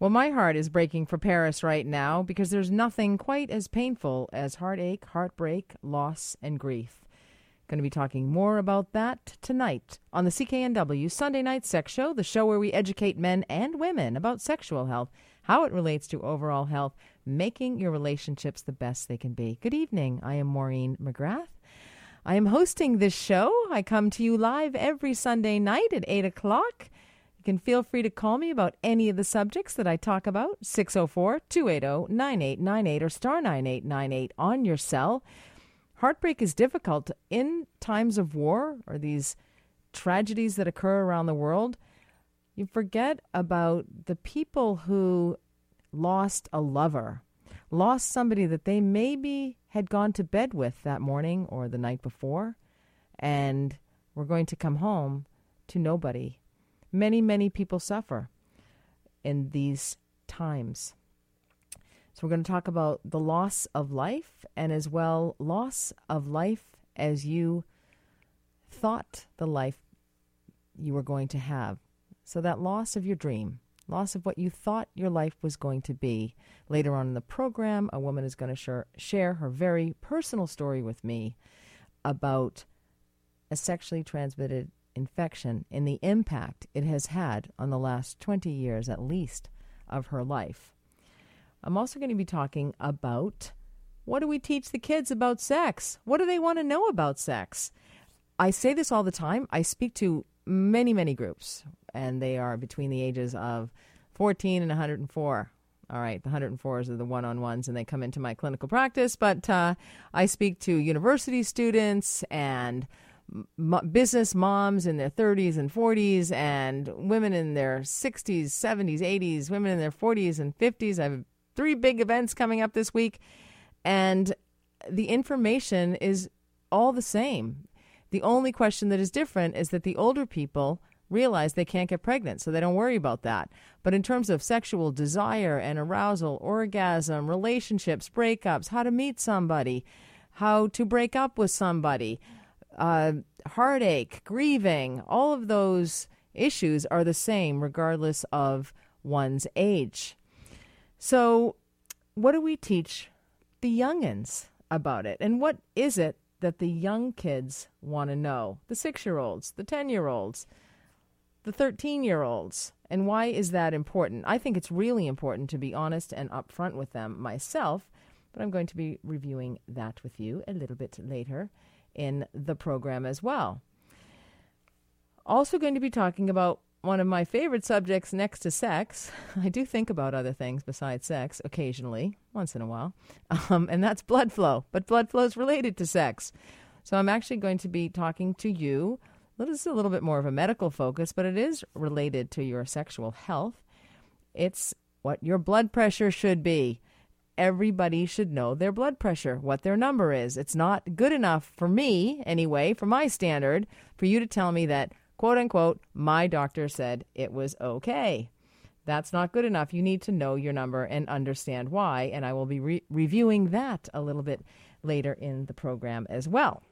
Well, my heart is breaking for Paris right now because there's nothing quite as painful as heartache, heartbreak, loss, and grief. Going to be talking more about that tonight on the CKNW Sunday Night Sex Show, the show where we educate men and women about sexual health, how it relates to overall health, making your relationships the best they can be. Good evening. I am Maureen McGrath. I am hosting this show. I come to you live every Sunday night at 8 o'clock. You can feel free to call me about any of the subjects that I talk about, 604 280 9898 or star 9898 on your cell. Heartbreak is difficult in times of war or these tragedies that occur around the world. You forget about the people who lost a lover, lost somebody that they maybe had gone to bed with that morning or the night before, and were going to come home to nobody Many, many people suffer in these times. So, we're going to talk about the loss of life and as well loss of life as you thought the life you were going to have. So, that loss of your dream, loss of what you thought your life was going to be. Later on in the program, a woman is going to share, her very personal story with me about a sexually transmitted infection and the impact it has had on the last 20 years at least of her life. I'm also going to be talking about what do we teach the kids about sex? What do they want to know about sex? I say this all the time. I speak to many, many groups, and they are between the ages of 14 and 104. All right, the 104s are the one on ones, and they come into my clinical practice. But uh, I speak to university students and business moms in their 30s and 40s and women in their 60s, 70s, 80s, women in their 40s and 50s. I have three big events coming up this week, and the information is all the same. The only question that is different is that the older people realize they can't get pregnant, so they don't worry about that. But in terms of sexual desire and arousal, orgasm, relationships, breakups, how to meet somebody, how to break up with somebody, uh, heartache, grieving, all of those issues are the same regardless of one's age. So, what do we teach the youngins about it? And what is it that the young kids want to know? The six year olds, the 10 year olds, the 13 year olds. And why is that important? I think it's really important to be honest and upfront with them myself, but I'm going to be reviewing that with you a little bit later in the program as well. Also, going to be talking about one of my favorite subjects next to sex. I do think about other things besides sex occasionally, once in a while, um, and that's blood flow. But blood flow is related to sex. So I'm actually going to be talking to you. This is a little bit more of a medical focus, but it is related to your sexual health. It's what your blood pressure should be everybody should know their blood pressure, what their number is. It's not good enough for me, anyway, for my standard, for you to tell me that, quote unquote, my doctor said it was okay. That's not good enough. You need to know your number and understand why. And I will be re- reviewing that a little bit later in the program as well.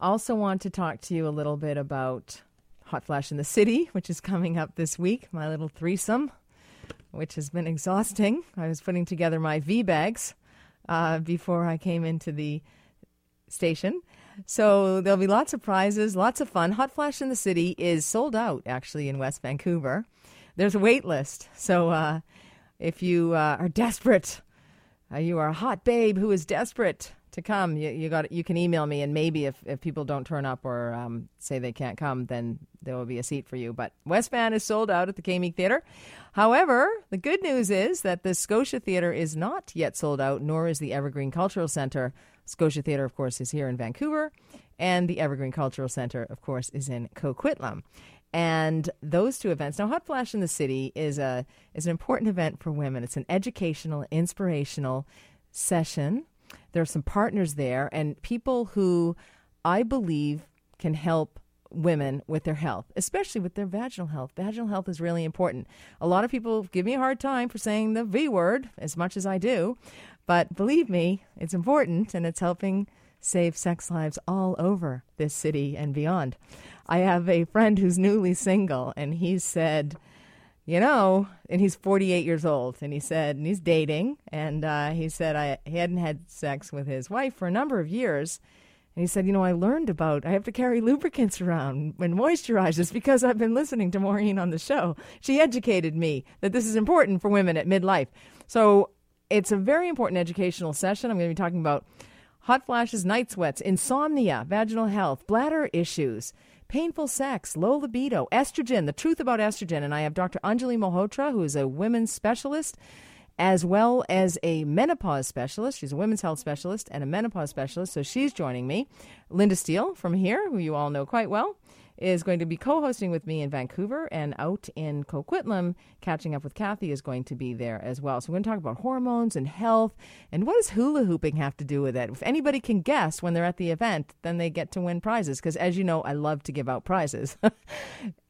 Also, want to talk to you a little bit about Hot Flash in the City, which is coming up this week, my little threesome which has been exhausting. I was putting together my V bags uh, before I came into the station. So there'll be lots of prizes, lots of fun. Hot Flash in the City is sold out actually in West Vancouver. There's a wait list. So uh, if you uh, are desperate, uh, you are a hot babe who is desperate to come, you, you got you can email me, and maybe if, if people don't turn up or um, say they can't come, then there will be a seat for you. But West Van is sold out at the Kay Theater. However, the good news is that the Scotia Theater is not yet sold out, nor is the Evergreen Cultural Center. Scotia Theater, of course, is here in Vancouver, and the Evergreen Cultural Center, of course, is in Coquitlam. And those two events. Now, Hot Flash in the City is a is an important event for women. It's an educational, inspirational session there are some partners there and people who I believe can help women with their health, especially with their vaginal health. Vaginal health is really important. A lot of people give me a hard time for saying the V word as much as I do, but believe me, it's important and it's helping save sex lives all over this city and beyond. I have a friend who's newly single and he said you know, and he's 48 years old, and he said, and he's dating, and uh, he said I he hadn't had sex with his wife for a number of years. And he said, you know, I learned about I have to carry lubricants around and moisturizers because I've been listening to Maureen on the show. She educated me that this is important for women at midlife. So it's a very important educational session. I'm going to be talking about hot flashes, night sweats, insomnia, vaginal health, bladder issues painful sex, low libido, estrogen, the truth about estrogen. And I have Dr. Anjali Malhotra, who is a women's specialist as well as a menopause specialist. She's a women's health specialist and a menopause specialist, so she's joining me. Lynda Steele from here, who you all know quite well, is going to be co hosting with me in Vancouver and out in Coquitlam. Catching up with Kathy is going to be there as well. So we're going to talk about hormones and health and what does hula hooping have to do with it? If anybody can guess when they're at the event, then they get to win prizes because, as you know, I love to give out prizes.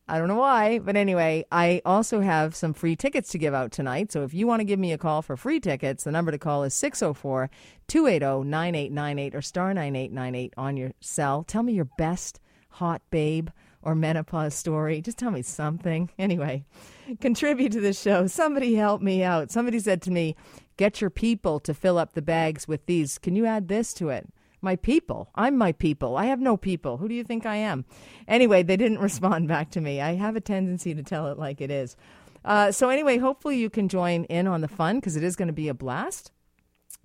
I don't know why, but anyway, I also have some free tickets to give out tonight. So if you want to give me a call for free tickets, the number to call is 604 280 9898 or star 9898 on your cell. Tell me your best hot babe or menopause story. Just tell me something. Anyway, contribute to the show. Somebody help me out. Somebody said to me, Get your people to fill up the bags with these. Can you add this to it? My people. I'm my people. I have no people. Who do you think I am? Anyway, they didn't respond back to me. I have a tendency to tell it like it is. Uh, so, anyway, hopefully you can join in on the fun because it is going to be a blast.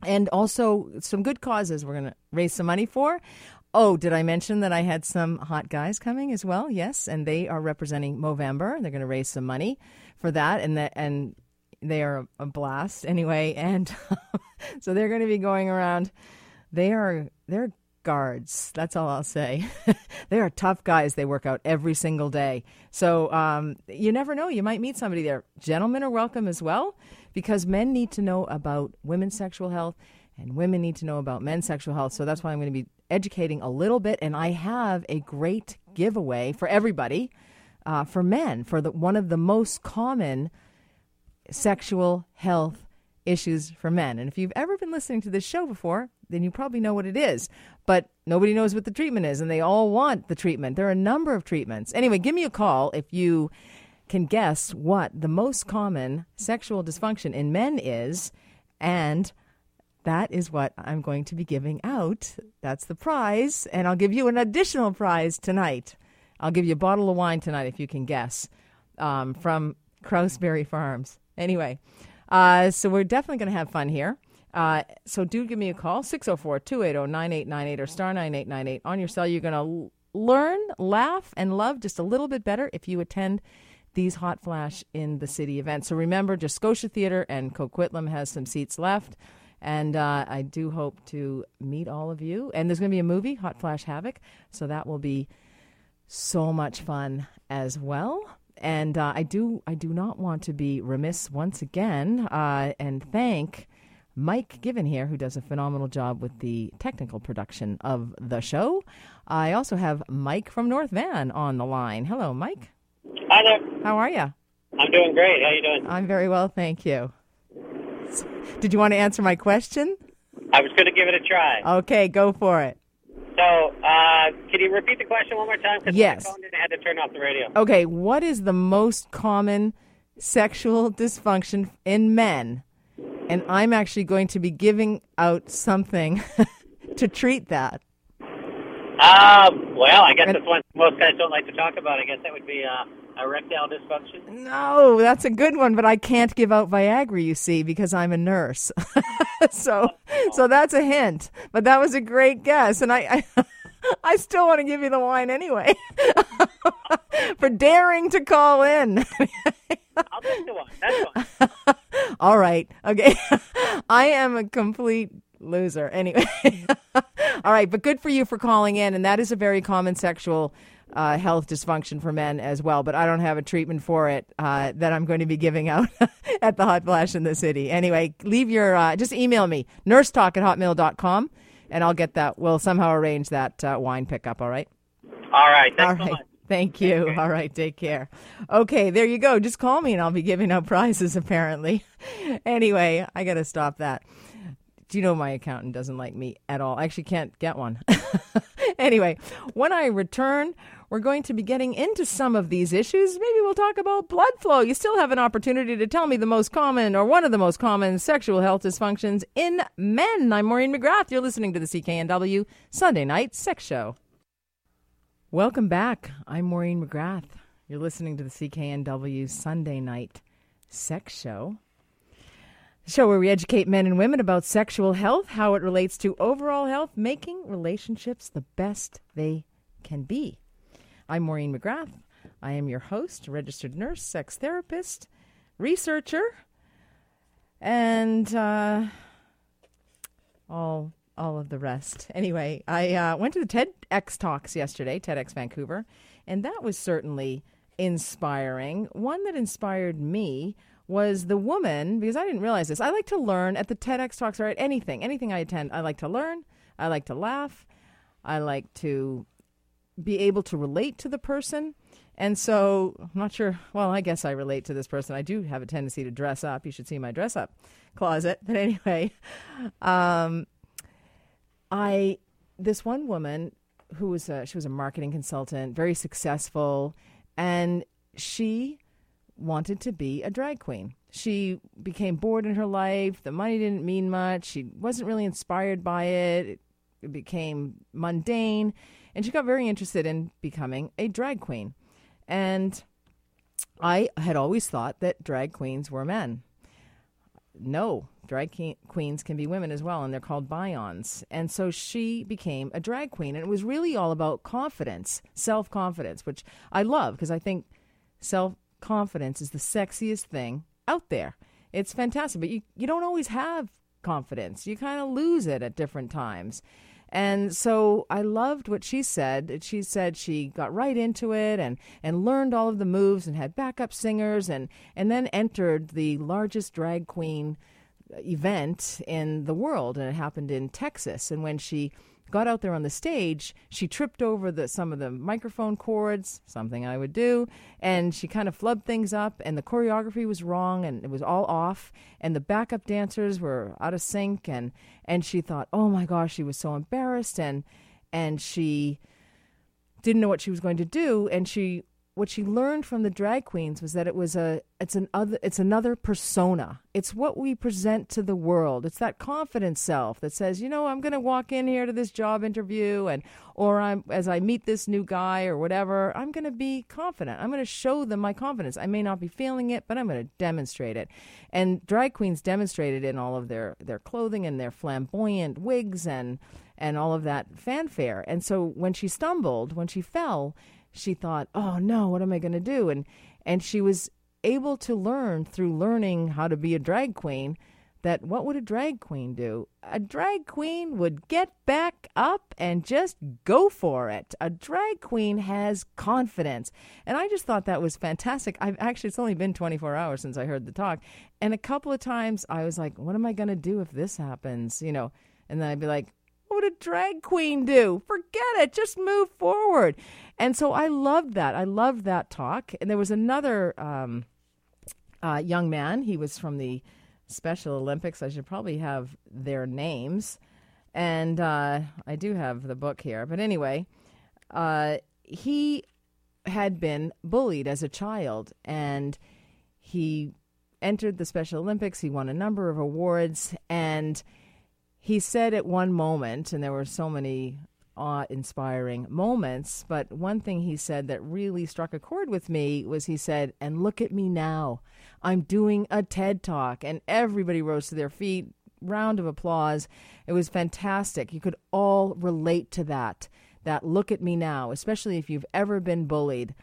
And also, some good causes we're going to raise some money for. Oh, did I mention that I had some hot guys coming as well? Yes, and they are representing Movember. They're going to raise some money for that, and that and they are a blast anyway. And so they're going to be going around. They are they're guards. That's all I'll say. they are tough guys. They work out every single day. So um, you never know. You might meet somebody there. Gentlemen are welcome as well because men need to know about women's sexual health and women need to know about men's sexual health. So that's why I'm going to be educating a little bit. And I have a great giveaway for everybody uh, for men for the, one of the most common sexual health issues for men. And if you've ever been listening to this show before, then you probably know what it is. But nobody knows what the treatment is, and they all want the treatment. There are a number of treatments. Anyway, give me a call if you can guess what the most common sexual dysfunction in men is, and that is what I'm going to be giving out. That's the prize. And I'll give you an additional prize tonight. I'll give you a bottle of wine tonight if you can guess um, from Krause Berry Farms. Anyway, uh, so we're definitely going to have fun here. Uh, so do give me a call, 604 280 9898 or star 9898 on your cell. You're going to learn, laugh, and love just a little bit better if you attend these Hot Flash in the City events. So remember, just Scotia Theatre and Coquitlam has some seats left. And uh, I do hope to meet all of you. And there's going to be a movie, Hot Flash Havoc. So that will be so much fun as well. And uh, I do I do not want to be remiss once again uh, and thank Mike Given here, who does a phenomenal job with the technical production of the show. I also have Mike from North Van on the line. Hello, Mike. Hi there. How are you? I'm doing great. How are you doing? I'm very well, thank you. Did you want to answer my question? I was going to give it a try. Okay, go for it. So, uh, can you repeat the question one more time? Yes. my phone didn't, I had to turn off the radio. Okay, what is the most common sexual dysfunction in men? And I'm actually going to be giving out something to treat that. Um, well, I guess and, that's one most guys don't like to talk about. I guess that would be uh, erectile dysfunction? No, that's a good one, but I can't give out Viagra, you see, because I'm a nurse. so, oh. so that's a hint. But that was a great guess, and I, I, I still want to give you the wine anyway for daring to call in. I'll take the wine. That's fine. All right. Okay. I am a complete loser. Anyway. All right, but good for you for calling in, and that is a very common sexual uh, health dysfunction for men as well, but I don't have a treatment for it uh, that I'm going to be giving out at the Hot Flash in the city. Anyway, leave your, uh, just email me, nursetalk at hotmail.com, and I'll get that. We'll somehow arrange that uh, wine pickup, all right? All right. Thanks all right. So Thank you. All right, take care. Okay, there you go. Just call me and I'll be giving out prizes apparently. anyway, I got to stop that. Do you know my accountant doesn't like me at all? I actually can't get one. anyway, when I return, we're going to be getting into some of these issues. Maybe we'll talk about blood flow. You still have an opportunity to tell me the most common or one of the most common sexual health dysfunctions in men. I'm Maureen McGrath. You're listening to the CKNW Sunday Night Sex Show. Welcome back. I'm Maureen McGrath. You're listening to the CKNW Sunday Night Sex Show. Show where we educate men and women about sexual health, how it relates to overall health, making relationships the best they can be. I'm Maureen McGrath. I am your host, registered nurse, sex therapist, researcher, and uh, all all of the rest. Anyway, I uh, went to the TEDx talks yesterday, TEDx Vancouver, and that was certainly inspiring. One that inspired me was the woman because I didn't realize this. I like to learn at the TEDx talks or at anything, anything I attend. I like to learn. I like to laugh. I like to be able to relate to the person. And so I'm not sure. Well, I guess I relate to this person. I do have a tendency to dress up. You should see my dress up closet. But anyway, um, I this one woman who was a, she was a marketing consultant, very successful, and she wanted to be a drag queen. She became bored in her life. The money didn't mean much. She wasn't really inspired by it. It became mundane. And she got very interested in becoming a drag queen. And I had always thought that drag queens were men. No, drag queens can be women as well, and they're called bions. And so she became a drag queen. And it was really all about confidence, self confidence, which I love because I think self confidence is the sexiest thing out there. It's fantastic, but you, you don't always have confidence. You kind of lose it at different times. And so I loved what she said. She said she got right into it and, and learned all of the moves and had backup singers and, and then entered the largest drag queen event in the world. And it happened in Texas. And when she got out there on the stage, she tripped over the some of the microphone cords, something I would do, and she kind of flubbed things up and the choreography was wrong and it was all off and the backup dancers were out of sync and and she thought, "Oh my gosh, she was so embarrassed and and she didn't know what she was going to do and she what she learned from the drag queens was that it was a it's an other it's another persona. It's what we present to the world. It's that confident self that says, you know, I'm going to walk in here to this job interview and or I'm as I meet this new guy or whatever, I'm going to be confident. I'm going to show them my confidence. I may not be feeling it, but I'm going to demonstrate it. And drag queens demonstrated in all of their their clothing and their flamboyant wigs and and all of that fanfare. And so when she stumbled, when she fell, she thought, "Oh no, what am I going to do?" and and she was able to learn through learning how to be a drag queen that what would a drag queen do? A drag queen would get back up and just go for it. A drag queen has confidence. And I just thought that was fantastic. I've actually, it's only been 24 hours since I heard the talk. And a couple of times I was like, what am I going to do if this happens? You know, and then I'd be like, what would a drag queen do? Forget it. Just move forward. And so I loved that. I loved that talk. And there was another um, uh, young man. He was from the Special Olympics. I should probably have their names. And uh, I do have the book here. But anyway, uh, he had been bullied as a child. And he entered the Special Olympics. He won a number of awards. And he said at one moment, and there were so many awe inspiring moments, but one thing he said that really struck a chord with me was he said, And look at me now. I'm doing a TED talk. And everybody rose to their feet. Round of applause. It was fantastic. You could all relate to that. That look at me now, especially if you've ever been bullied.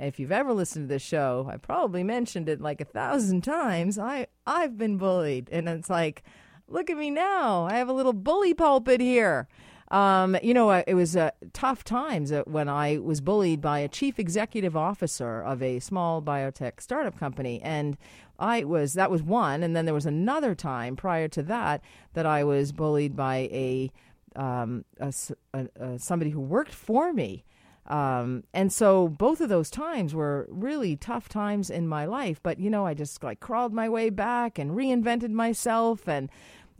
If you've ever listened to this show, I probably mentioned it like a thousand times. I I've been bullied, and it's like, Look at me now. I have a little bully pulpit here. Um, you know, it was uh, tough times uh, when I was bullied by a chief executive officer of a small biotech startup company, and I was that was one, and then there was another time prior to that that I was bullied by a, um, a, a, a somebody who worked for me. Um, and so both of those times were really tough times in my life. But you know, I just like crawled my way back and reinvented myself and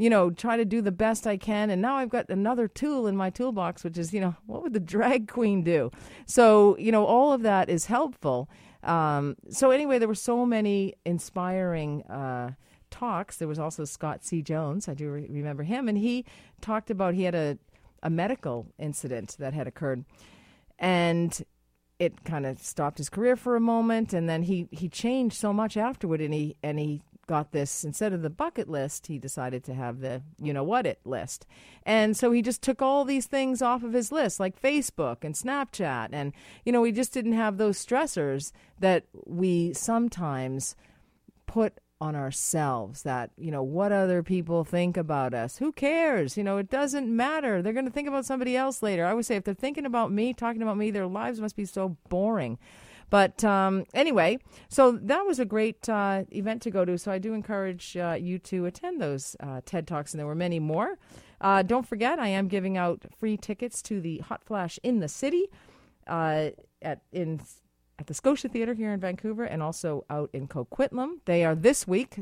you know, try to do the best I can. And now I've got another tool in my toolbox, which is, you know, what would the drag queen do? So, you know, all of that is helpful. Um, so, anyway, there were so many inspiring uh, talks. There was also Scott C. Jones. I do re- remember him. And he talked about he had a, a medical incident that had occurred. And it kind of stopped his career for a moment and then he he changed so much afterward and he and he got this instead of the bucket list he decided to have the you know what it list. And so he just took all these things off of his list like facebook and snapchat. And you know he just didn't have those stressors that we sometimes put on ourselves that you know what other people think about us? Who cares? You know it doesn't matter. They're going to think about somebody else later. I would say if they're thinking about me talking about me their lives must be so boring but um, anyway so that was a great uh, event to go to so i do encourage uh, you to attend those uh, ted talks and there were many more uh, don't forget i am giving out free tickets to the hot flash in the city uh, at in at the Scotia Theatre here in Vancouver and also out in Coquitlam. They are this week,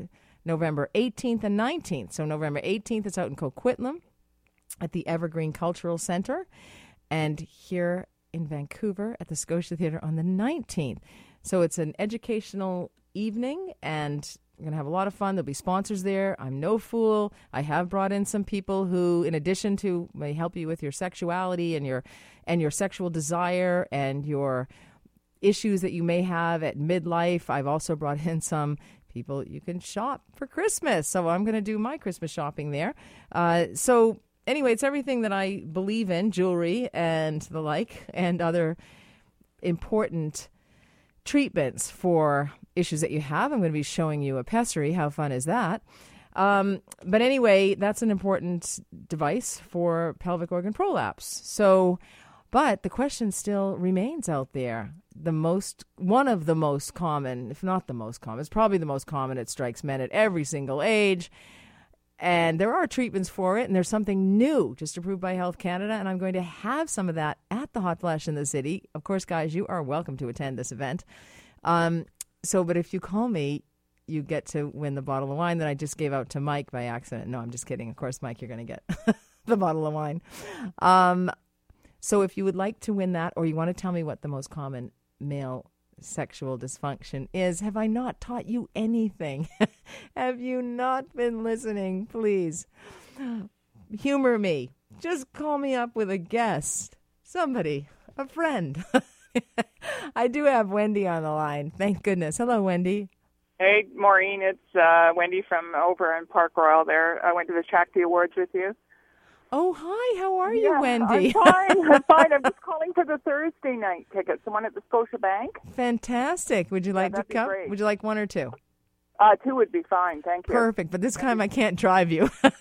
November 18th and 19th. So, November 18th, it's out in Coquitlam at the Evergreen Cultural Center, and here in Vancouver at the Scotia Theatre on the 19th. So, it's an educational evening and we're going to have a lot of fun. There'll be sponsors there. I'm no fool. I have brought in some people who, in addition to, may help you with your sexuality and your and your sexual desire and your issues that you may have at midlife. I've also brought in some people you can shop for Christmas. So I'm going to do my Christmas shopping there. Uh, so anyway, it's everything that I believe in jewelry and the like, and other important treatments for issues that you have. I'm going to be showing you a pessary. How fun is that? Um, but anyway, that's an important device for pelvic organ prolapse. So, but the question still remains out there the most one of the most common, if not the most common, it's probably the most common. It strikes men at every single age. And there are treatments for it, and there's something new just approved by Health Canada. And I'm going to have some of that at the Hot Flash in the City. Of course, guys, you are welcome to attend this event. Um, so, but if you call me, you get to win the bottle of wine that I just gave out to Mike by accident. No, I'm just kidding. Of course, Mike, you're going to get the bottle of wine. Um, so, if you would like to win that, or you want to tell me what the most common male sexual dysfunction is. Have I not taught you anything? Have you not been listening? Please humor me. Just call me up with a guest, somebody, a friend. I do have Wendy on the line. Thank goodness. Hello, Wendy. Hey, Maureen. It's uh, Wendy from over in Park Royal there. I went to the Shakti Awards with you. Oh, hi. How are you, Wendy? I'm fine. I'm fine. I'm just calling for the Thursday night tickets, the one at the Scotia Bank. Fantastic. Would you like yeah, to come? Would you like one or two? Uh, two would be fine. Thank you. Perfect. But this time I can't drive you. no,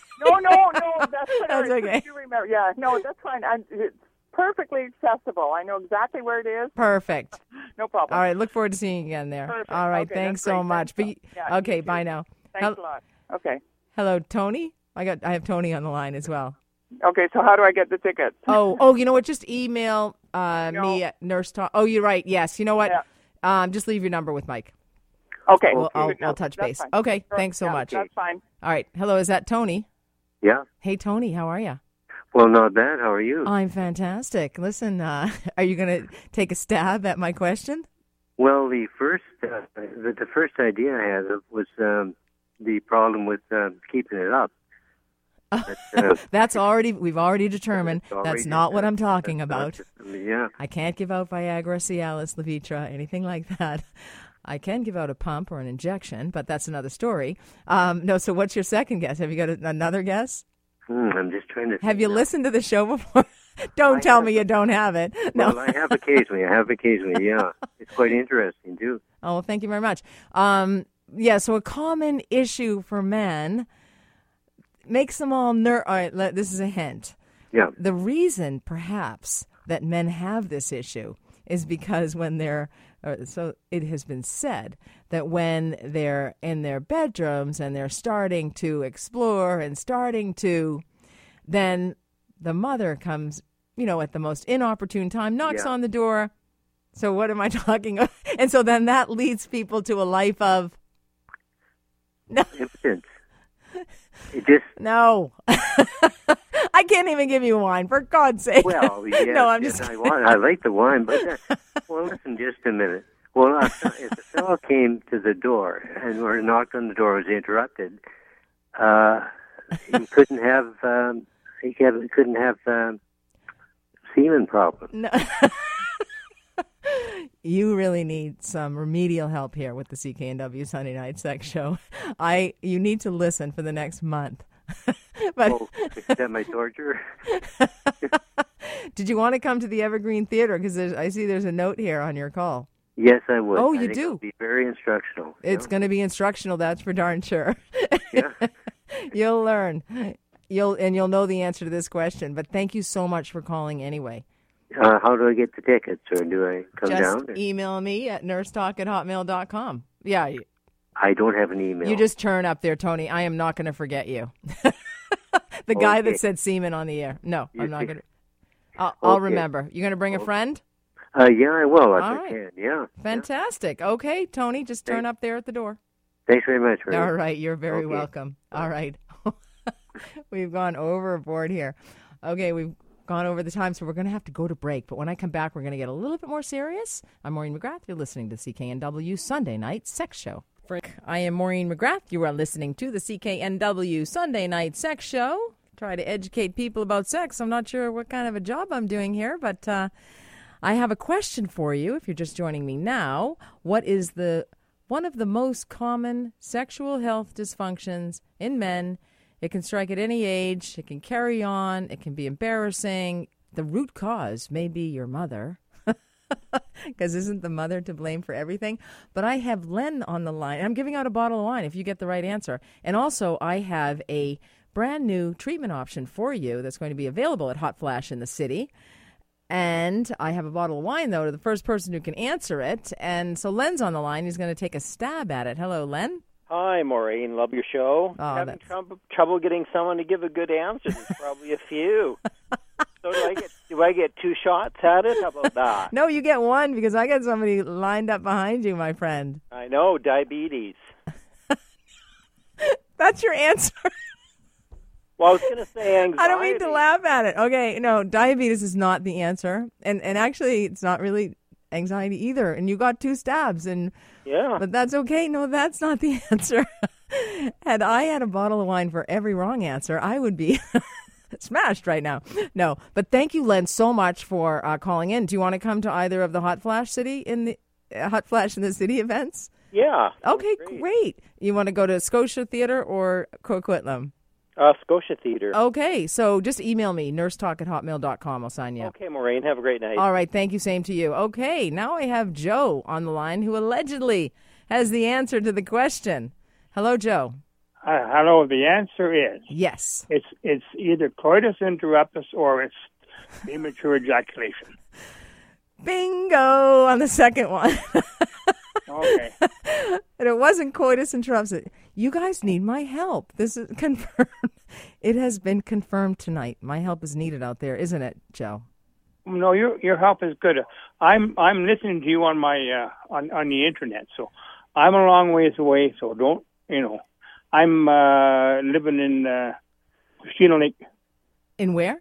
no, no. That's, that's okay. You remember? Yeah, no, that's fine. I'm, it's perfectly accessible. I know exactly where it is. Perfect. no problem. All right. Look forward to seeing you again there. Perfect. All right. Okay, thanks so great. much. Thanks but, yeah, okay. Bye now. Thanks Hel- a lot. Okay. Hello, Tony. I got. I have Tony on the line as well. Okay, so how do I get the tickets? oh, oh, you know what? Just email uh, No. me at Nurse Talk. Oh, you're right. Yes. You know what? Yeah. Um, just leave your number with Mike. Okay, We'll, I'll, I'll touch That's base. fine. Okay. Sure. Thanks so Yeah, much. That's fine. All right. Hello. Is that Tony? Yeah. Hey, Tony. How are you? Well, not bad. How are you? I'm fantastic. Listen, uh, are you going to take a stab at my question? well, the first uh, the, the first idea I had was um, the problem with um, keeping it up. That's already we've already determined. already That's not what I'm talking that's about. just- I yeah. I can't give out Viagra, Cialis, Levitra, anything like that. I can give out a pump or an injection, but that's another story. Um, no, so what's your second guess? Have you got a, another guess? Hmm, I'm just trying to. Have you now. listened to the show before? don't I tell me you don't have it. No. Well, I have occasionally. I have occasionally. Yeah, it's quite interesting too. Oh, well, thank you very much. Um, yeah, so a common issue for men makes them all ner. All right, let, this is a hint. Yeah. The reason, perhaps, that men have this issue is because when they're, so it has been said, that when they're in their bedrooms and they're starting to explore and starting to, then the mother comes, you know, at the most inopportune time, knocks Yeah. on the door. So what am I talking about? And so then that leads people to a life of no. Impotent. It just No. I can't even give you wine, for God's sake. well, yes, no, I'm yes, just I want. I like the wine, but uh, well, listen, just a minute. Well, uh, if the fellow came to the door and or knocked on the door, was interrupted. Uh, he couldn't have. Um, he couldn't have um, semen problem. No. you really need some remedial help here with the CKNW Sunday Night Sex Show. I you need to listen for the next month. but Oh, is that my torture? did you want to come to the Evergreen Theater? Because I see there's a note here on your call. Yes, I would. Oh, you do? Be very instructional. It's know? going to be instructional. That's for darn sure. Yeah. you'll learn. You'll and you'll know the answer to this question. But thank you so much for calling anyway. Uh, how do I get the tickets, or do I come Just down? or- email me at nursetalk at hotmail.com. Yeah, I don't have an email. you just turn up there, Tony. I am not going to forget you. the guy that said semen on the air. No, You I'm not going to. I'll, I'll Okay. remember. You're going to bring a friend? Uh, yeah, I will I right. can. Yeah. yeah. Fantastic. Okay, Tony, just turn up there at the door. Thanks very much. Ray. All right, you're very Okay. welcome. All right. we've gone overboard here. Okay, we've gone over the time, so we're going to have to go to break. But when I come back, we're going to get a little bit more serious. I'm Maureen McGrath. You're listening to CKNW Sunday Night Sex Show. I am Maureen McGrath. You are listening to the CKNW Sunday Night Sex Show. Try to educate people about sex. I'm not sure what kind of a job I'm doing here, but uh, I have a question for you. If you're just joining me now, what is the one of the most common sexual health dysfunctions in men? It can strike at any age. It can carry on. It can be embarrassing. The root cause may be your mother. Because isn't the mother to blame for everything? But I have Len on the line. I'm giving out a bottle of wine if you get the right answer. And also, I have a brand new treatment option for you that's going to be available at Hot Flash in the city. And I have a bottle of wine, though, to the first person who can answer it. And so Len's on the line. He's going to take a stab at it. Hello, Len. Hi, Maureen. Love your show. Oh, Having that's- trouble, trouble getting someone to give a good answer. There's probably a few. so do I get do I get two shots at it? How about that? No, you get one because I got somebody lined up behind you, my friend. I know diabetes. That's your answer. Well, I was going to say anxiety. I don't mean to laugh at it. Okay, no, diabetes is not the answer, and and actually, it's not really anxiety either. And you got two stabs, and Yeah. but that's okay. No, that's not the answer. had I had a bottle of wine for every wrong answer, I would be smashed right now. No, but thank you, Len, so much for uh, calling in. Do you want to come to either of the Hot Flash City in the uh, Hot Flash in the City events? yeah. Okay, great. great. You want to go to Scotia Theater or Coquitlam? Uh, Scotia Theater. Okay, so just email me, nursetalk at hotmail.com. I'll sign you up. Okay, Maureen. Have a great night. All right, thank you. Same to you. Okay, now I have Joe on the line who allegedly has the answer to the question. Hello, Joe. Uh, hello. The answer is Yes. it's it's either coitus interruptus or it's premature ejaculation. Bingo on the second one. Okay. and it wasn't coitus interruptus. You guys need my help. This is confirmed. It has been confirmed tonight. My help is needed out there, isn't it, Joe? no, your your help is good. I'm I'm listening to you on my uh, on on the internet, so I'm a long ways away. So don't you know? I'm uh, living in uh, Christina Lake. In where?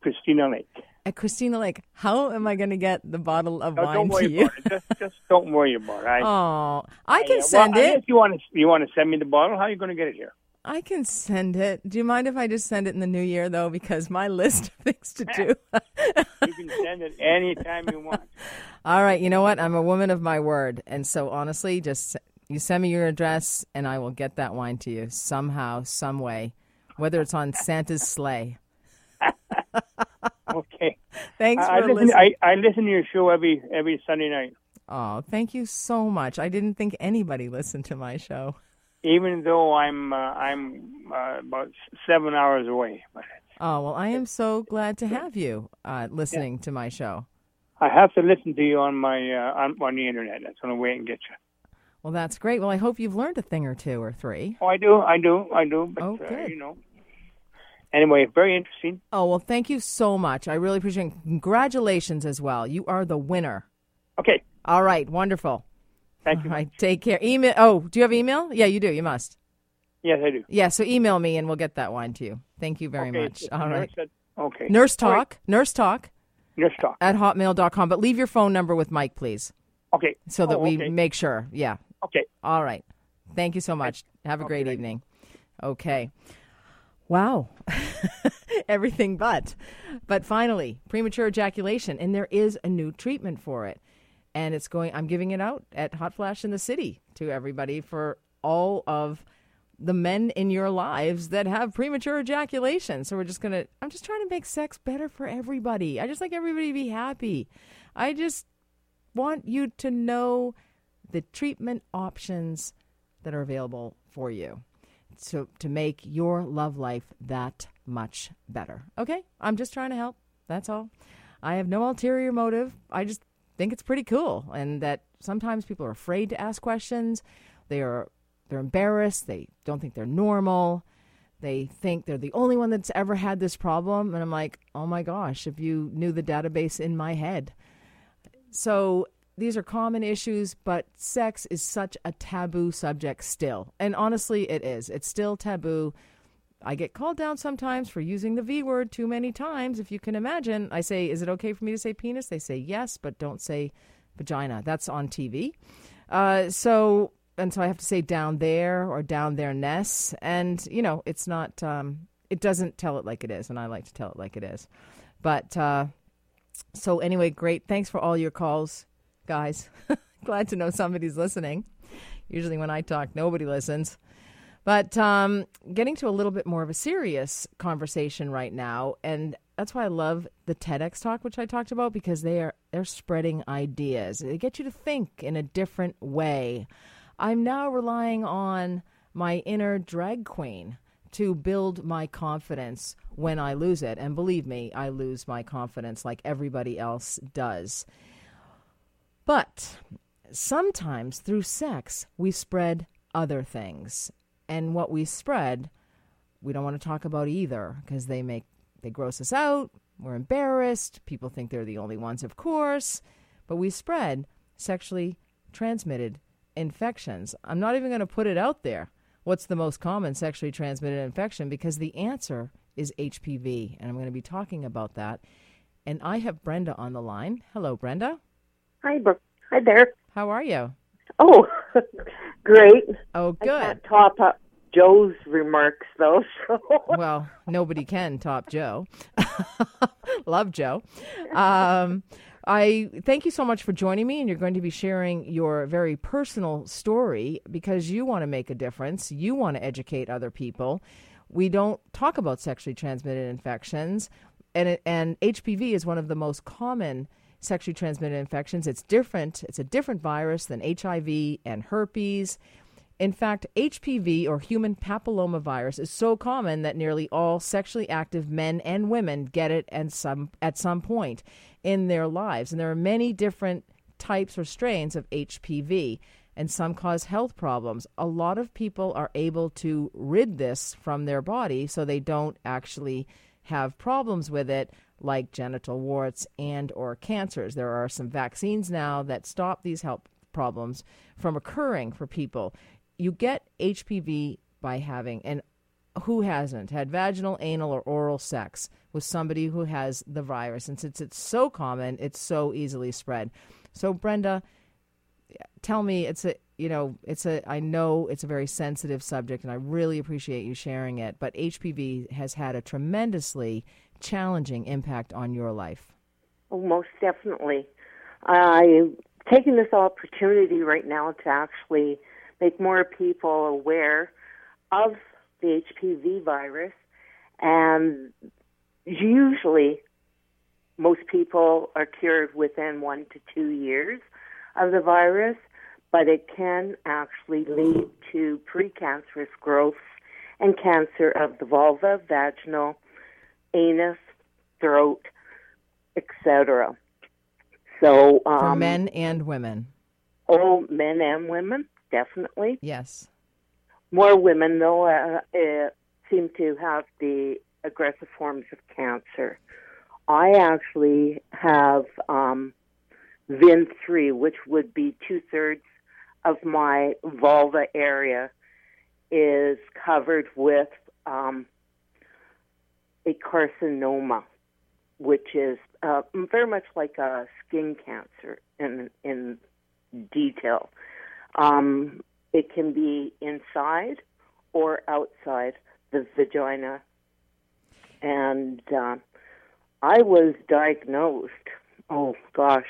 Christina Lake. At Christina Lake. How am I going to get the bottle of No, wine don't to you? about it. Just just don't worry about it. I, Oh, I I, can uh, send well, it. If you want to you want to send me the bottle, how are you going to get it here? I can send it. Do you mind if I just send it in the new year, though? Because my list of things to do. You can send it anytime you want. All right. You know what? I'm a woman of my word. And so, honestly, just you send me your address and I will get that wine to you somehow, some way, whether it's on Santa's sleigh. Okay. Thanks I, I listen. listening. I, I listen to your show every every Sunday night, Oh, thank you so much. I didn't think anybody listened to my show. even though I'm uh, I'm uh, about seven hours away. But Oh, well, I am so glad to have you uh, listening to my show. I have to listen to you on my uh, on, on the internet. That's the only way I can get you. Well, that's great. Well, I hope you've learned a thing or two or three. Oh, I do, I do, I do. But Oh, uh, good. you know. Anyway, very interesting. Oh, well, thank you so much. I really appreciate it. Congratulations as well. You are the winner. Okay, All right, wonderful. thank you. All right, take care. Email. Oh, do you have email? Yeah, you do. You must. Yes, I do. Yeah, so email me and we'll get that wine to you. Thank you very okay, much. All right. okay. Nurse All right, Talk, Nurse Talk Nurse talk. at hotmail.com. But leave your phone number with Mike, please, Okay. so that Oh, we make sure. Yeah. Okay. All right. Thank you so much. Have a Okay, great evening. Okay. Wow. Everything but. But finally, premature ejaculation. And there is a new treatment for it. And it's going, I'm giving it out at Hot Flash in the City to everybody for all of the men in your lives that have premature ejaculation. So we're just going to, I'm just trying to make sex better for everybody. I just like everybody to be happy. I just want you to know the treatment options that are available for you so to make your love life that much better. Okay? I'm just trying to help. That's all. I have no ulterior motive. I just think it's pretty cool and that sometimes people are afraid to ask questions. They are they're embarrassed. They don't think they're normal. They think they're the only one that's ever had this problem and I'm like, "Oh my gosh, if you knew the database in my head." So these are common issues, but sex is such a taboo subject still. And honestly, it is. It's still taboo. I get called down sometimes for using the V word too many times. If you can imagine, I say, Is it okay for me to say penis? They say yes, but don't say vagina. That's on TV. Uh, so, and so I have to say down there or down there ness. And, you know, it's not, um, it doesn't tell it like it is. And I like to tell it like it is. But, uh, so anyway, great. Thanks for all your calls, guys. Glad to know somebody's listening. Usually when I talk, nobody listens. But um, getting to a little bit more of a serious conversation right now, and that's why I love the TEDx talk, which I talked about, because they are they're spreading ideas. They get you to think in a different way. I'm now relying on my inner drag queen to build my confidence when I lose it. And believe me, I lose my confidence like everybody else does. But sometimes through sex, we spread other things. And what we spread, we don't want to talk about either because they make they gross us out. We're embarrassed. People think they're the only ones, of course. But we spread sexually transmitted infections. I'm not even going to put it out there. What's the most common sexually transmitted infection? Because the answer is HPV. And I'm going to be talking about that. And I have Brenda on the line. Hello, Brenda. Hi, Brooke. Hi there. How are you? Oh, great. Oh, good. I can't top up Joe's remarks, though. So. well, nobody can top Joe. Love Joe. Um, I thank you so much for joining me, and you're going to be sharing your very personal story because you want to make a difference. You want to educate other people. We don't talk about sexually transmitted infections, and and HPV is one of the most common sexually transmitted infections. It's different. It's a different virus than HIV and herpes. In fact, HPV or human papillomavirus is so common that nearly all sexually active men and women get it and some at some point in their lives. And there are many different types or strains of HPV, and some cause health problems. A lot of people are able to rid this from their body so they don't actually have problems with it like genital warts and or cancers. There are some vaccines now that stop these health problems from occurring for people. You get HPV by having and who hasn't had vaginal, anal, or oral sex with somebody who has the virus? And since it's so common, it's so easily spread. So, Brenda, tell me, it's a you know, it's a I know it's a very sensitive subject, and I really appreciate you sharing it. But HPV has had a tremendously challenging impact on your life. Oh, most definitely. I'm taking this opportunity right now to actually make more people aware of the HPV virus. And usually, most people are cured within one to two years of the virus, but it can actually lead to precancerous growth and cancer of the vulva, vaginal, anus, throat, etc. So, um, For men and women. all men and women, definitely. Yes. More women, though, uh, uh, seem to have the aggressive forms of cancer. I actually have um, VIN3, which would be two thirds of my vulva area is covered with um, a carcinoma, which is uh, very much like a skin cancer in in detail. Um, it can be inside or outside the vagina, and uh, I was diagnosed. Oh gosh,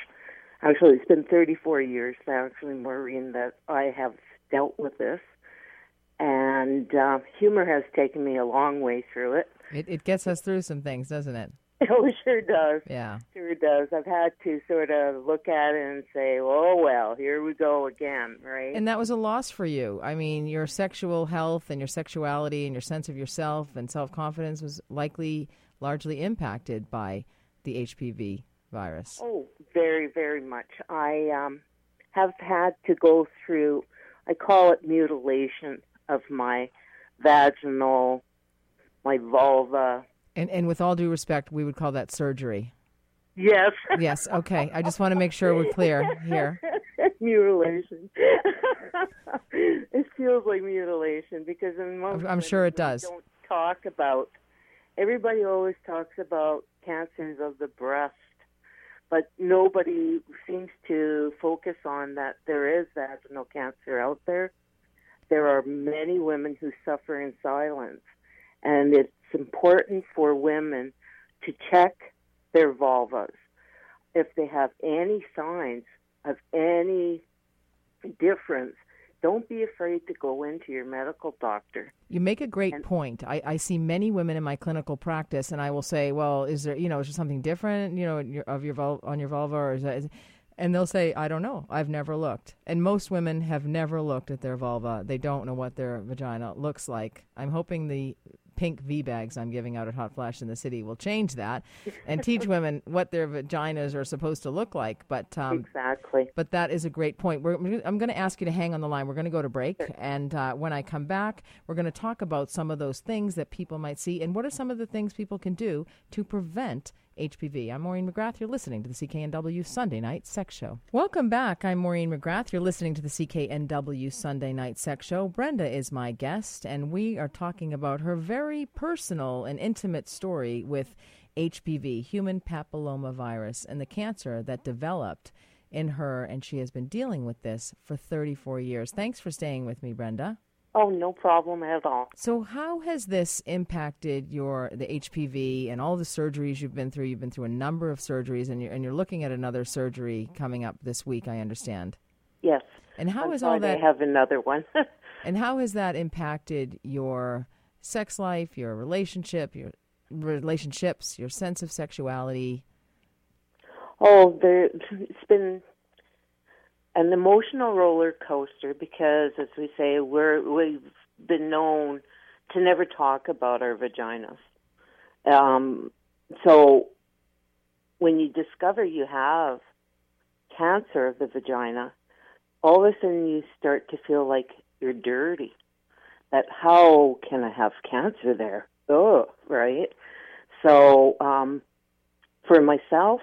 actually, it's been 34 years now, actually, Maureen, that I have dealt with this. And uh, humor has taken me a long way through it. It, it gets us through some things, doesn't it? Oh, it sure does. Yeah. Sure does. I've had to sort of look at it and say, oh, well, here we go again, right? And that was a loss for you. I mean, your sexual health and your sexuality and your sense of yourself and self confidence was likely largely impacted by the HPV virus. Oh, very, very much. I um, have had to go through, I call it mutilation of my vaginal, my vulva. And, and with all due respect, we would call that surgery. Yes. Yes, okay. I just want to make sure we're clear here. mutilation. it feels like mutilation because in most I'm sure it does. Don't talk about. Everybody always talks about cancers of the breast, but nobody seems to focus on that there is vaginal cancer out there. There are many women who suffer in silence, and it's important for women to check their vulvas if they have any signs of any difference, don't be afraid to go into your medical doctor. You make a great And- point. I, I see many women in my clinical practice, and I will say, "Well, is there, you know, is there something different, you know, your, of your vul- on your vulva, or is that?" Is, and they'll say, "I don't know. I've never looked." And most women have never looked at their vulva. They don't know what their vagina looks like. I'm hoping the pink V bags I'm giving out at Hot Flash in the City will change that and teach women what their vaginas are supposed to look like. But um, exactly. but that is a great point. We're, I'm going to ask you to hang on the line. We're going to go to break. And uh, when I come back, we're going to talk about some of those things that people might see and what are some of the things people can do to prevent HPV. I'm Maureen McGrath. You're listening to the CKNW Sunday Night Sex Show. Welcome back. I'm Maureen McGrath. You're listening to the CKNW Sunday Night Sex Show. Brenda is my guest, and we are talking about her very personal and intimate story with HPV, human papillomavirus, and the cancer that developed in her, and she has been dealing with this for 34 years. Thanks for staying with me, Brenda. Oh, no problem at all. So, how has this impacted your the HPV and all the surgeries you've been through? You've been through a number of surgeries, and you're and you're looking at another surgery coming up this week. I understand. Yes. And how has all that I have another one. and how has that impacted your sex life, your relationship, your relationships, your sense of sexuality? oh, there, it's been an emotional roller coaster because, as we say, we're we've been known to never talk about our vaginas. Um, so when you discover you have cancer of the vagina, all of a sudden you start to feel like you're dirty. That how can I have cancer there? Oh, right. So um, for myself,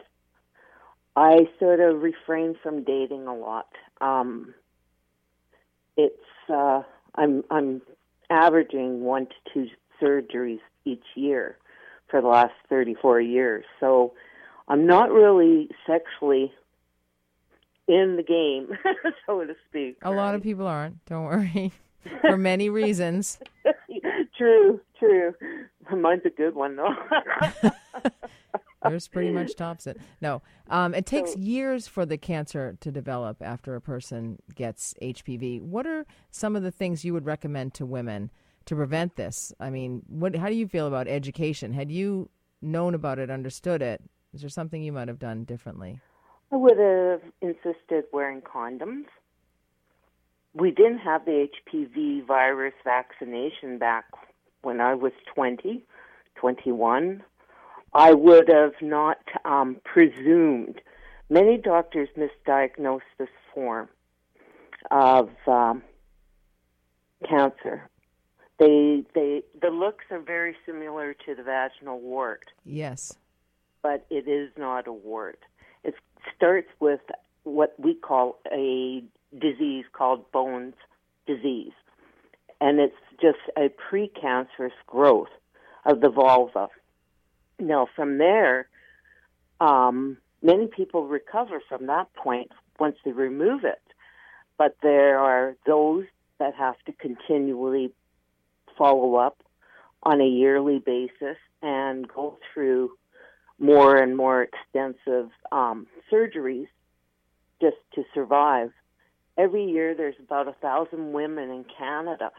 I sort of refrain from dating a lot. Um, it's uh, I'm I'm averaging one to two surgeries each year for the last 34 years. So I'm not really sexually in the game, so to speak. A lot of people aren't. Don't worry. For many reasons. true, true. Mine's a good one though. Yours pretty much tops it. No, um, it takes So- years for the cancer to develop after a person gets HPV. What are some of the things you would recommend to women to prevent this? I mean, what? How do you feel about education? Had you known about it, understood it, is there something you might have done differently? I would have insisted wearing condoms. We didn't have the HPV virus vaccination back when I was 20, 21. I would have not um, presumed. Many doctors misdiagnose this form of um, cancer. They, they, the looks are very similar to the vaginal wart Yes. but it is not a wart. It starts with what we call a disease called Bowen's disease. And it's just a precancerous growth of the vulva. Now, from there, um, many people recover from that point once they remove it. But there are those that have to continually follow up on a yearly basis and go through more and more extensive um, surgeries just to survive. Every year, there's about a thousand women in Canada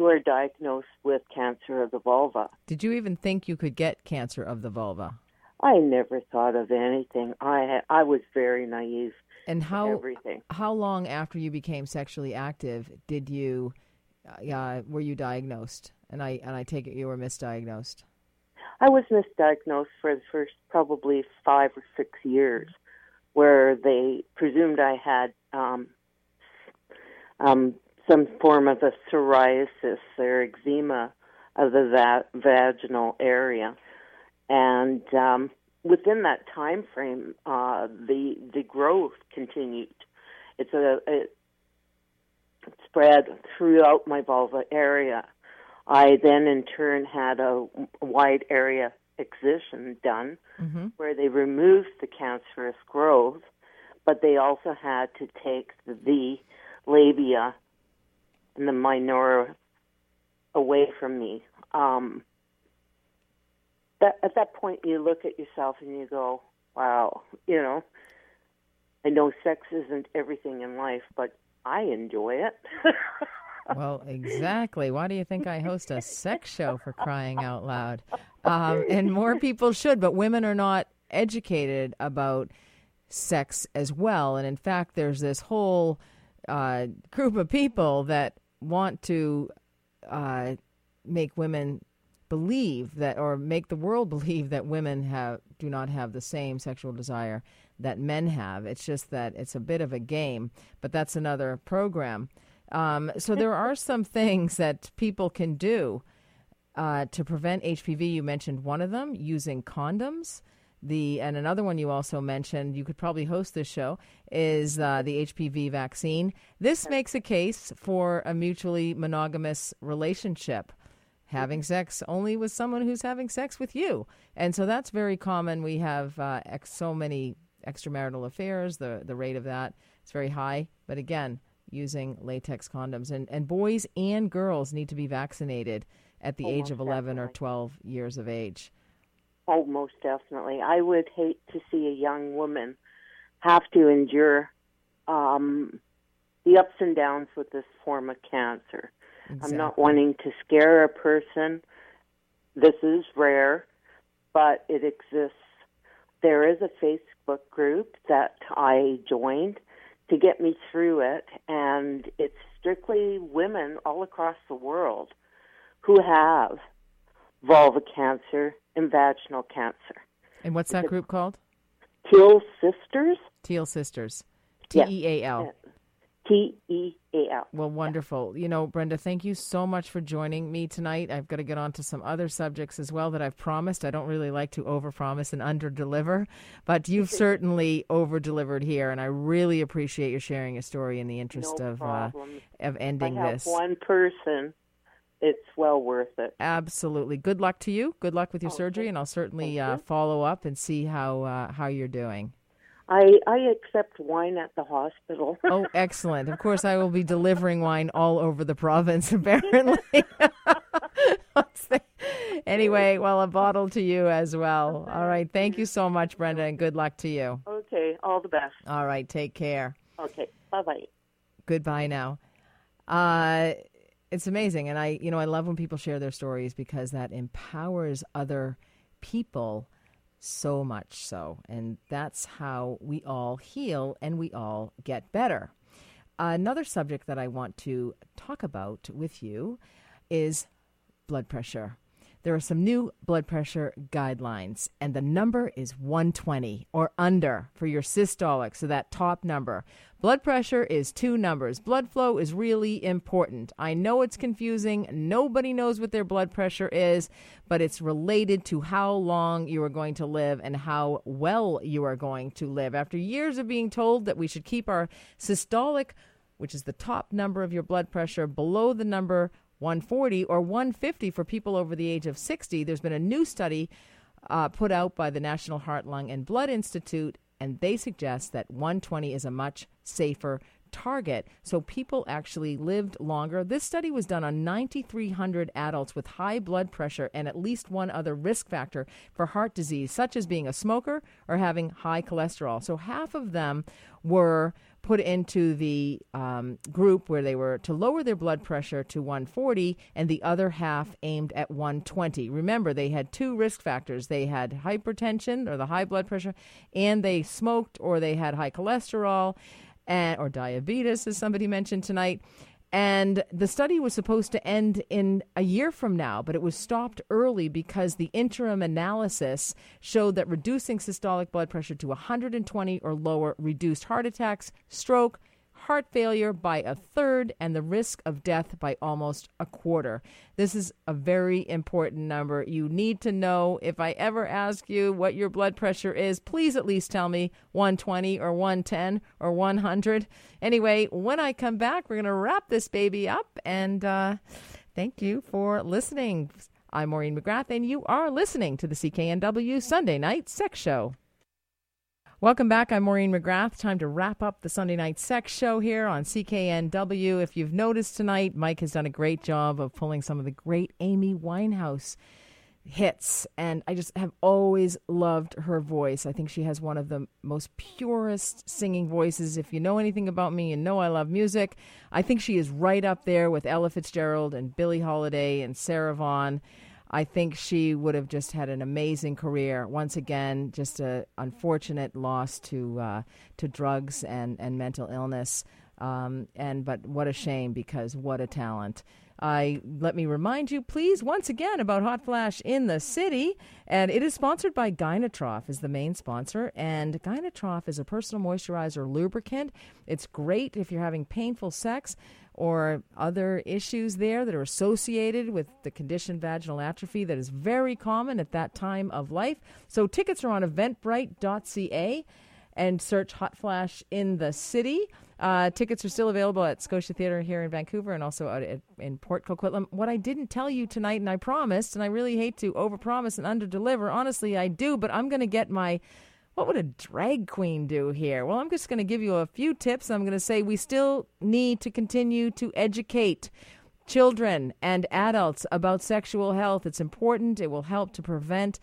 who are diagnosed with cancer of the vulva. Did you even think you could get cancer of the vulva? I never thought of anything. I I was very naive. And how everything. how long after you became sexually active did you uh, were you diagnosed? And I and I take it you were misdiagnosed. I was misdiagnosed for the first probably five or six years, where they presumed I had um, um, some form of a psoriasis or eczema of the va- vaginal area, and um, within that time frame, uh, the the growth continued. It's a it spread throughout my vulva area I then, in turn, had a wide area excision done mm-hmm. where they removed the cancerous growth, but they also had to take the labia and the minor away from me. Um, that, at that point, you look at yourself and you go, wow, you know, I know sex isn't everything in life, but I enjoy it. well, exactly. Why do you think I host a sex show for crying out loud? Um, and more people should, but women are not educated about sex as well. And in fact, there's this whole uh, group of people that want to uh, make women believe that, or make the world believe that women have do not have the same sexual desire that men have. It's just that it's a bit of a game, but that's another program. Um, so there are some things that people can do uh, to prevent HPV. You mentioned one of them using condoms. The and another one you also mentioned. You could probably host this show is uh, the HPV vaccine. This makes a case for a mutually monogamous relationship having sex only with someone who's having sex with you. And so that's very common. We have uh, ex- so many extramarital affairs. The the rate of that is very high. But again, using latex condoms. And, and boys and girls need to be vaccinated at the oh, age of 11 definitely. or 12 years of age. Oh, most definitely. I would hate to see a young woman have to endure um, the ups and downs with this form of cancer. Exactly. I'm not wanting to scare a person. This is rare, but it exists. There is a Facebook group that I joined to get me through it. And it's strictly women all across the world who have vulva cancer and vaginal cancer. And what's that group called? Teal Sisters. Teal Sisters. T E A L. T E A L. Well, wonderful. You know, Brenda, thank you so much for joining me tonight. I've got to get on to some other subjects as well that I've promised. I don't really like to overpromise and underdeliver, but you've certainly over-delivered here, and I really appreciate your sharing your story in the interest no of uh, of ending I have this. One person. It's well worth it. Absolutely. Good luck to you. Good luck with your Oh, surgery, and I'll certainly uh, follow up and see how uh, how you're doing. I I accept wine at the hospital. Oh, excellent. Of course, I will be delivering wine all over the province, apparently. Anyway, well, a bottle to you as well. All right. Thank you so much, Brenda, and good luck to you. okay, all the best. All right. Take care. Okay, bye bye. Goodbye now. Uh, it's amazing. And I, you know, I love when people share their stories because that empowers other people so much so. And that's how we all heal and we all get better. Another subject that I want to talk about with you is blood pressure. There are some new blood pressure guidelines, and the number is 120 or under for your systolic, so that top number. Blood pressure is two numbers. Blood flow is really important. I know it's confusing. Nobody knows what their blood pressure is, but it's related to how long you are going to live and how well you are going to live. After years of being told that we should keep our systolic, which is the top number of your blood pressure, below the number 140 or 150 for people over the age of 60. There's been a new study uh, put out by the National Heart, Lung, and Blood Institute, and they suggest that 120 is a much safer target. So people actually lived longer. This study was done on 9,300 adults with high blood pressure and at least one other risk factor for heart disease, such as being a smoker or having high cholesterol. So half of them were put into the um, group where they were to lower their blood pressure to 140 and the other half aimed at 120. Remember, they had two risk factors. They had hypertension or the high blood pressure, and they smoked or they had high cholesterol and or diabetes, as somebody mentioned tonight. And the study was supposed to end in a year from now, but it was stopped early because the interim analysis showed that reducing systolic blood pressure to 120 or lower reduced heart attacks, stroke, heart failure by a third, and the risk of death by almost a quarter. This is a very important number. You need to know if I ever ask you what your blood pressure is, please at least tell me 120 or 110 or 100. Anyway, when I come back, we're going to wrap this baby up, and uh, thank you for listening. I'm Maureen McGrath, and you are listening to the CKNW Sunday Night Sex Show. Welcome back. I'm Maureen McGrath. Time to wrap up the Sunday night sex show here on CKNW. If you've noticed tonight, Mike has done a great job of pulling some of the great Amy Winehouse hits. And I just have always loved her voice. I think she has one of the most purest singing voices. If you know anything about me and know I love music, I think she is right up there with Ella Fitzgerald and Billie Holiday and Sarah Vaughan. I think she would have just had an amazing career. Once again, just an unfortunate loss to uh, to drugs and, and mental illness. Um, and but what a shame because what a talent. I let me remind you, please, once again about Hot Flash in the City, and it is sponsored by Gynatrof is the main sponsor, and Gynatrof is a personal moisturizer lubricant. It's great if you're having painful sex or other issues there that are associated with the condition vaginal atrophy that is very common at that time of life. So tickets are on eventbrite.ca and search Hot Flash in the City. Uh, tickets are still available at Scotia Theatre here in Vancouver and also out at, in Port Coquitlam. What I didn't tell you tonight, and I promised, and I really hate to overpromise and underdeliver. Honestly, I do, but I'm going to get my what would a drag queen do here? Well, I'm just going to give you a few tips. I'm going to say we still need to continue to educate children and adults about sexual health. It's important, it will help to prevent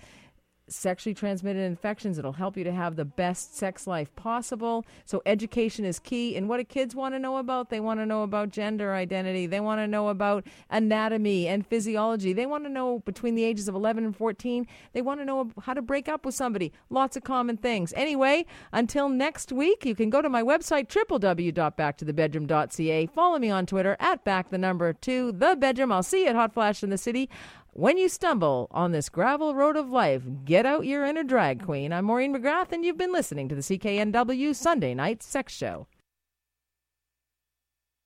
sexually transmitted infections. It'll help you to have the best sex life possible. So, education is key. And what do kids want to know about? They want to know about gender identity. They want to know about anatomy and physiology. They want to know between the ages of 11 and 14, they want to know how to break up with somebody. Lots of common things. Anyway, until next week, you can go to my website, www.backtothebedroom.ca. Follow me on Twitter at back the number two, the bedroom. I'll see you at Hot Flash in the City. When you stumble on this gravel road of life, get out your inner drag queen. I'm Maureen McGrath, and you've been listening to the CKNW Sunday Night Sex Show.